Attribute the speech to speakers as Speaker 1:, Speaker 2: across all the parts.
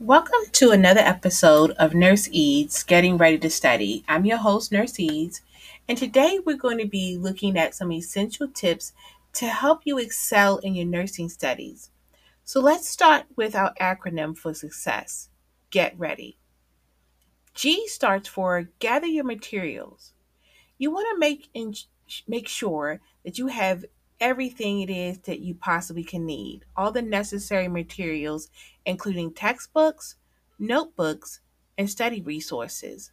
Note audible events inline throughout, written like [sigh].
Speaker 1: Welcome to another episode of Nurse Eades Getting Ready to Study. I'm your host, Nurse Eades, and today we're going to be looking at some essential tips to help you excel in your nursing studies. So let's start with our acronym for success Get Ready. G starts for Gather Your Materials. You want to make, in, make sure that you have everything it is that you possibly can need, all the necessary materials, including textbooks, notebooks, and study resources.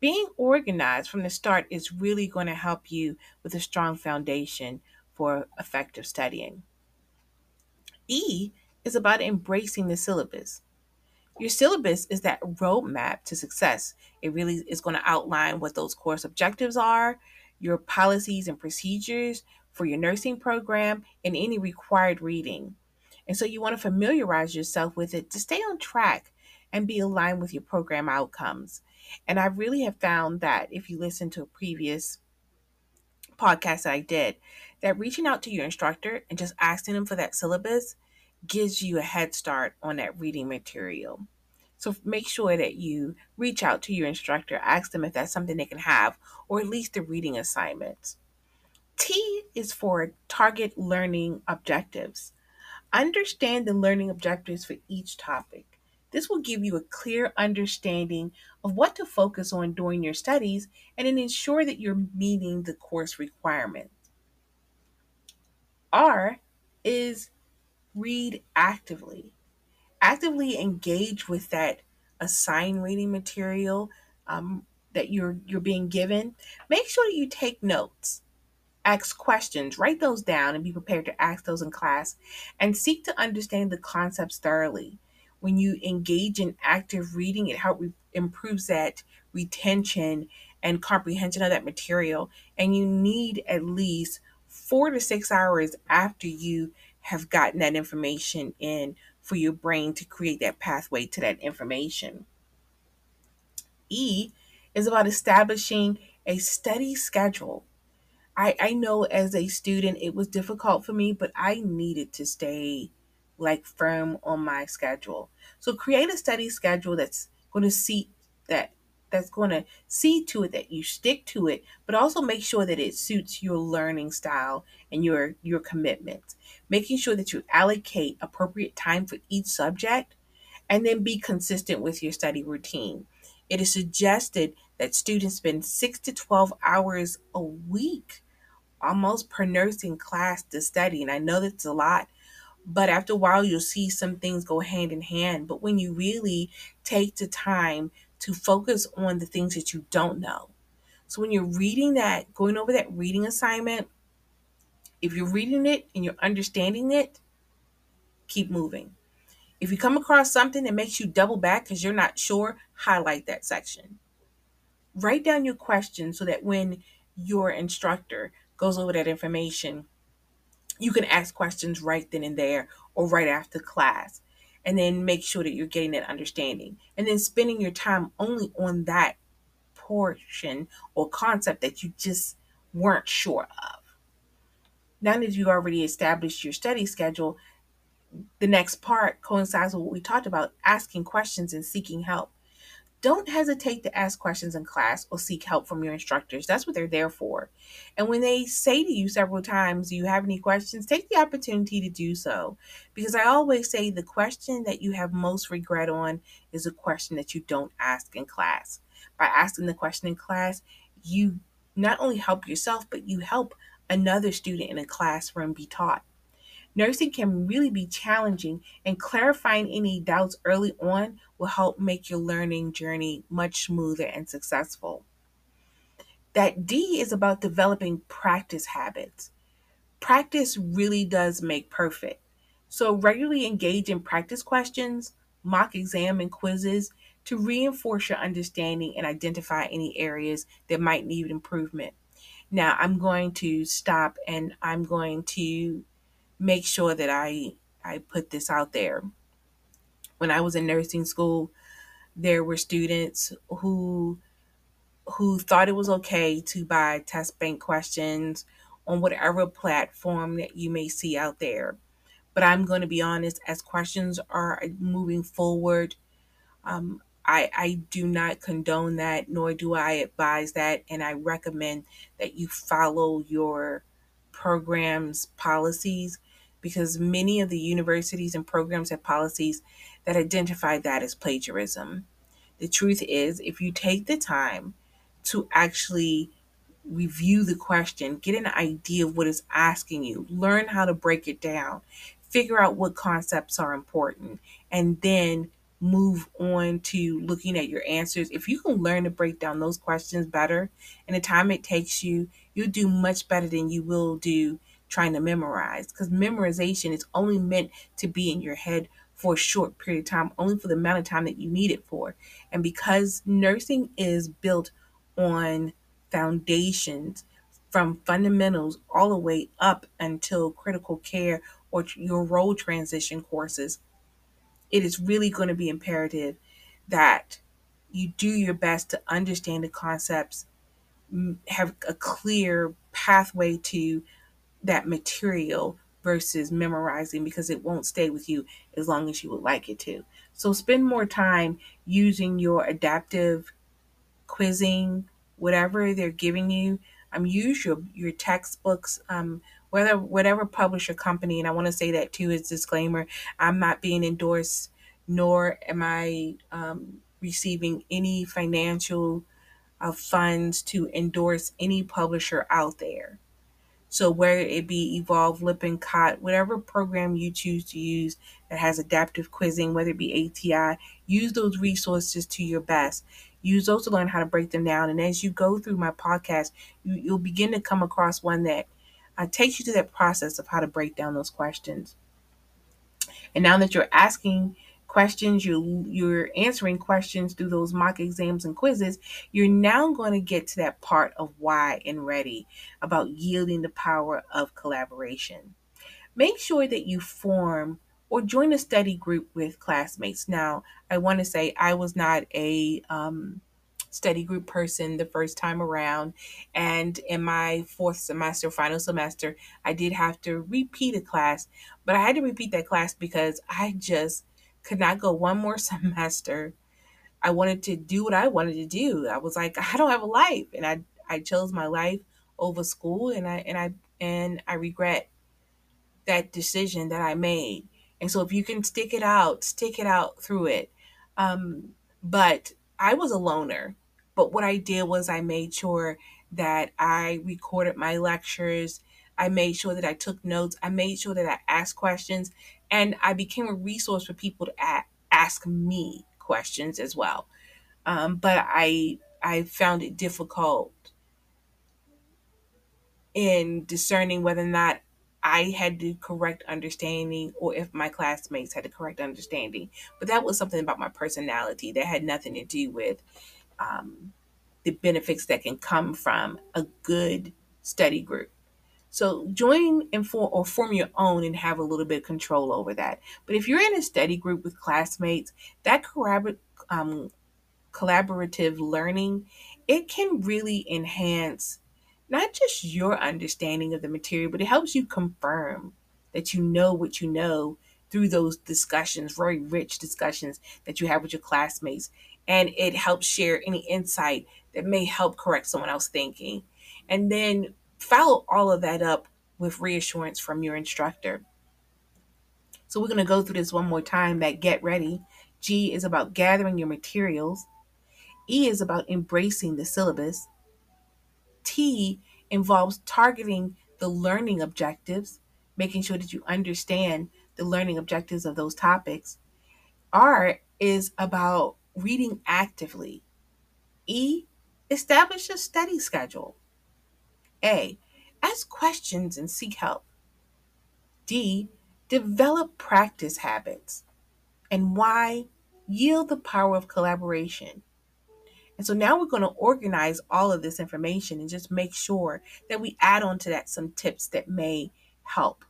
Speaker 1: Being organized from the start is really going to help you with a strong foundation for effective studying. E is about embracing the syllabus. Your syllabus is that roadmap to success. It really is going to outline what those course objectives are, your policies and procedures for your nursing program, and any required reading. And so you want to familiarize yourself with it to stay on track and be aligned with your program outcomes. And I really have found that if you listen to a previous podcast that I did, that reaching out to your instructor and just asking them for that syllabus gives you a head start on that reading material. So make sure that you reach out to your instructor, ask them if that's something they can have, or at least the reading assignments. T is for target learning objectives. Understand the learning objectives for each topic. This will give you a clear understanding of what to focus on during your studies and ensure that you're meeting the course requirements. R is read actively. Actively engage with that assigned reading material um, that you're you're being given. Make sure that you take notes ask questions, write those down, and be prepared to ask those in class, and seek to understand the concepts thoroughly. When you engage in active reading, it helps improves that retention and comprehension of that material. And you need at least four to six hours after you have gotten that information in for your brain to create that pathway to that information. E is about establishing a study schedule I, I know as a student it was difficult for me, but I needed to stay like firm on my schedule. So create a study schedule that's going to see that that's going to see to it that you stick to it, but also make sure that it suits your learning style and your your commitments. Making sure that you allocate appropriate time for each subject and then be consistent with your study routine. It is suggested that students spend 6 to 12 hours a week almost per nursing class to study. And I know that's a lot, but after a while, you'll see some things go hand in hand. But when you really take the time to focus on the things that you don't know. So when you're reading that, going over that reading assignment, if you're reading it and you're understanding it, keep moving. If you come across something that makes you double back because you're not sure, highlight that section. Write down your question so that when your instructor goes over that information, you can ask questions right then and there or right after class. And then make sure that you're getting that understanding. And then spending your time only on that portion or concept that you just weren't sure of. Now that you already established your study schedule, the next part coincides with what we talked about asking questions and seeking help. Don't hesitate to ask questions in class or seek help from your instructors. That's what they're there for. And when they say to you several times, Do you have any questions? Take the opportunity to do so. Because I always say the question that you have most regret on is a question that you don't ask in class. By asking the question in class, you not only help yourself, but you help another student in a classroom be taught. Nursing can really be challenging, and clarifying any doubts early on will help make your learning journey much smoother and successful. That D is about developing practice habits. Practice really does make perfect. So, regularly engage in practice questions, mock exam, and quizzes to reinforce your understanding and identify any areas that might need improvement. Now, I'm going to stop and I'm going to make sure that I I put this out there. When I was in nursing school, there were students who who thought it was okay to buy test bank questions on whatever platform that you may see out there. But I'm going to be honest, as questions are moving forward, um, I, I do not condone that, nor do I advise that. And I recommend that you follow your program's policies because many of the universities and programs have policies that identify that as plagiarism. The truth is, if you take the time to actually review the question, get an idea of what it's asking you, learn how to break it down, figure out what concepts are important, and then move on to looking at your answers. If you can learn to break down those questions better in the time it takes you, you'll do much better than you will do trying to memorize because memorization is only meant to be in your head for a short period of time, only for the amount of time that you need it for. And because nursing is built on foundations from fundamentals all the way up until critical care or your role transition courses, it is really going to be imperative that you do your best to understand the concepts, have a clear pathway to that material versus memorizing because it won't stay with you as long as you would like it to. So spend more time using your adaptive quizzing, whatever they're giving you. Um, use your your textbooks. Um, whether whatever publisher company, and I want to say that too as disclaimer. I'm not being endorsed, nor am I um, receiving any financial uh, funds to endorse any publisher out there. So whether it be Evolve, Lippincott, whatever program you choose to use that has adaptive quizzing, whether it be ATI, use those resources to your best. Use those to learn how to break them down. And as you go through my podcast, you, you'll begin to come across one that uh, takes you to that process of how to break down those questions. And now that you're asking questions, you you're answering questions through those mock exams and quizzes, you're now going to get to that part of why and ready about yielding the power of collaboration. Make sure that you form or join a study group with classmates. Now, I want to say I was not a um, study group person the first time around. And in my fourth semester, final semester, I did have to repeat a class, but I had to repeat that class because I just could not go one more [laughs] semester. I wanted to do what I wanted to do. I was like, I don't have a life, and I I chose my life over school, and I and I and I regret that decision that I made. And so, if you can stick it out, stick it out through it. Um, but I was a loner. But what I did was I made sure that I recorded my lectures. I made sure that I took notes. I made sure that I asked questions and I became a resource for people to a- ask me questions as well. Um, but I I found it difficult in discerning whether or not I had the correct understanding or if my classmates had the correct understanding. But that was something about my personality that had nothing to do with um, the benefits that can come from a good study group. So join and form or form your own and have a little bit of control over that. But if you're in a study group with classmates, that corrobor- um, collaborative learning, it can really enhance not just your understanding of the material, but it helps you confirm that you know what you know through those discussions, very rich discussions that you have with your classmates. And it helps share any insight that may help correct someone else's thinking. And then follow all of that up with reassurance from your instructor. So we're going to go through this one more time that get ready. G is about gathering your materials. E is about embracing the syllabus. T involves targeting the learning objectives, making sure that you understand the learning objectives of those topics. R is about reading actively. E, establish a study schedule. A. Ask questions and seek help. D. Develop practice habits. And Y. Yield the power of collaboration. And so now we're going to organize all of this information and just make sure that we add on to that some tips that may help.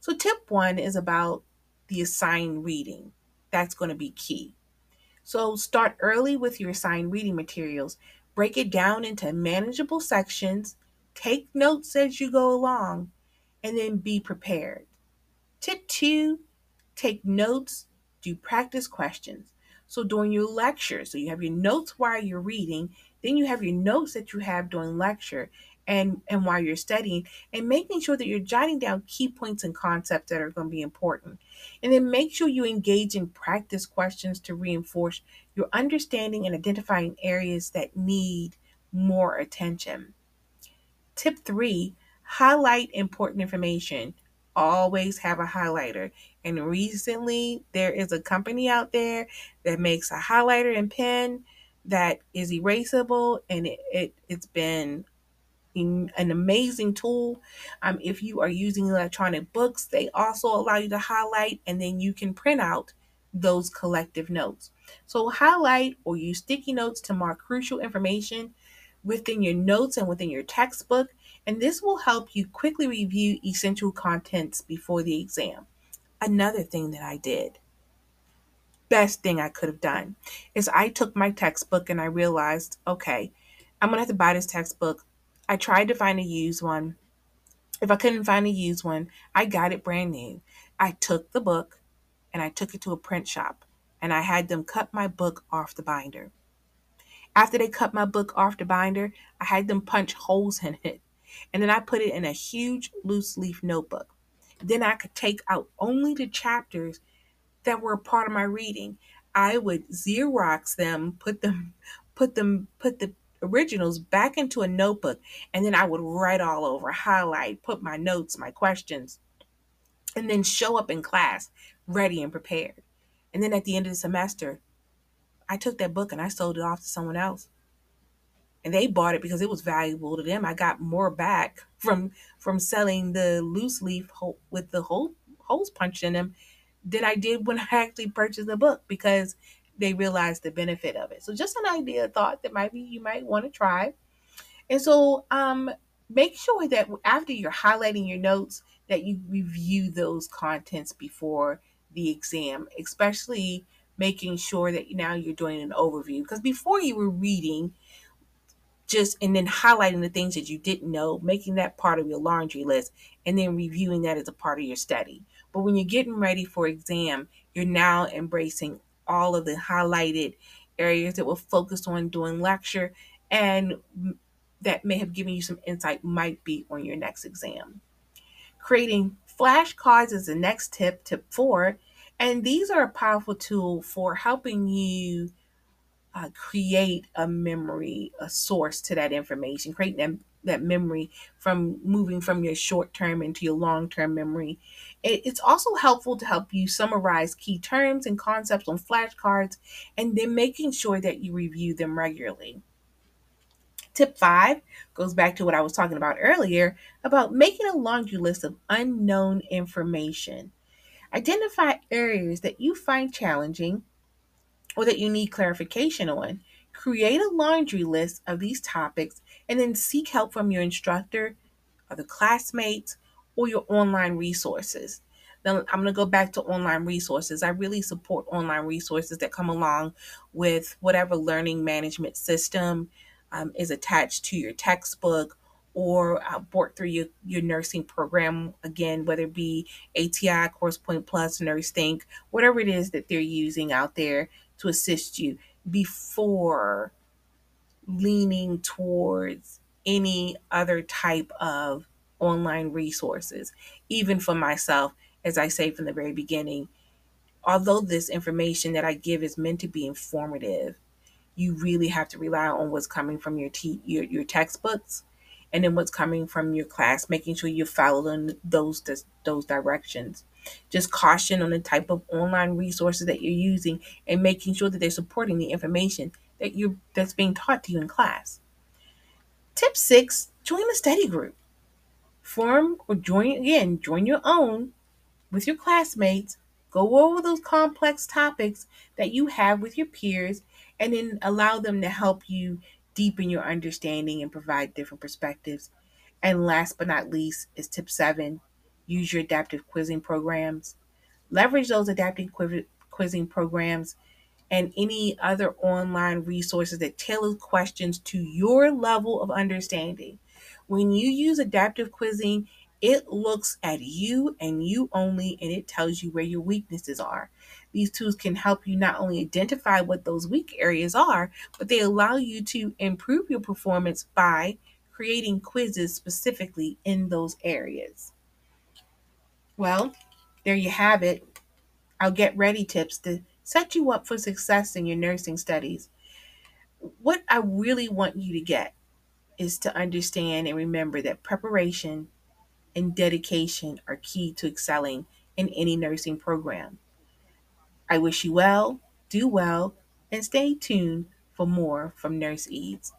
Speaker 1: So, tip one is about the assigned reading. That's going to be key. So, start early with your assigned reading materials. Break it down into manageable sections Take notes as you go along and then be prepared. Tip two, take notes, do practice questions. So during your lecture, so you have your notes while you're reading, then you have your notes that you have during lecture and and while you're studying and making sure that you're jotting down key points and concepts that are going to be important. And then make sure you engage in practice questions to reinforce your understanding and identifying areas that need more attention. Tip 3, highlight important information always have a highlighter. And recently, there is a company out there that makes a highlighter and pen that is erasable, and it, it it's been an amazing tool. Um, if you are using electronic books, they also allow you to highlight, and then you can print out those collective notes. So highlight or use sticky notes to mark crucial information within your notes and within your textbook and this will help you quickly review essential contents before the exam. Another thing that I did, best thing I could have done, is I took my textbook and I realized, okay, I'm gonna have to buy this textbook. I tried to find a used one. If I couldn't find a used one, I got it brand new. I took the book and I took it to a print shop and I had them cut my book off the binder. After they cut my book off the binder, I had them punch holes in it and then I put it in a huge loose leaf notebook. Then I could take out only the chapters that were a part of my reading. I would Xerox them, put them, put them, put the originals back into a notebook, and then I would write all over, highlight, put my notes, my questions, and then show up in class ready and prepared. And then at the end of the semester, I took that book and I sold it off to someone else and they bought it because it was valuable to them. I got more back [laughs] from from selling the loose leaf hole, with the hole, holes punched in them than I did when [laughs] I actually purchased the book because they realized the benefit of it. So just an idea, thought that maybe you might want to try. And so um, make sure that after you're highlighting your notes that you review those contents before the exam, especially making sure that now you're doing an overview because before you were reading just and then highlighting the things that you didn't know, making that part of your laundry list, and then reviewing that as a part of your study. But when you're getting ready for exam, you're now embracing all of the highlighted areas that were focused on doing lecture and that may have given you some insight might be on your next exam. Creating flashcards is the next tip, tip four, and these are a powerful tool for helping you uh, create a memory, a source to that information, create that, that memory from moving from your short term into your long term memory. It, it's also helpful to help you summarize key terms and concepts on flashcards and then making sure that you review them regularly. Tip five goes back to what I was talking about earlier about making a laundry list of unknown information. Identify areas that you find challenging or that you need clarification on. Create a laundry list of these topics and then seek help from your instructor, other classmates, or your online resources. Now, I'm going to go back to online resources. I really support online resources that come along with whatever learning management system um, is attached to your textbook or uh, work through your, your nursing program again, whether it be ATI, Course Point Plus, NurseThink, whatever it is that they're using out there to assist you before leaning towards any other type of online resources. Even for myself, as I say from the very beginning, although this information that I give is meant to be informative, you really have to rely on what's coming from your te- your, your textbooks and then what's coming from your class, making sure you're following those those directions. Just caution on the type of online resources that you're using and making sure that they're supporting the information that you that's being taught to you in class. Tip six, join a study group. Form or join again, join your own with your classmates. Go over those complex topics that you have with your peers and then allow them to help you deepen your understanding and provide different perspectives. And last but not least is tip seven use your adaptive quizzing programs. Leverage those adaptive quizzing programs and any other online resources that tailor questions to your level of understanding. When you use adaptive quizzing, It looks at you and you only, and it tells you where your weaknesses are. These tools can help you not only identify what those weak areas are, but they allow you to improve your performance by creating quizzes specifically in those areas. Well, there you have it. I'll get ready tips to set you up for success in your nursing studies. What I really want you to get is to understand and remember that preparation and dedication are key to excelling in any nursing program. I wish you well, do well, and stay tuned for more from Nurse Eades.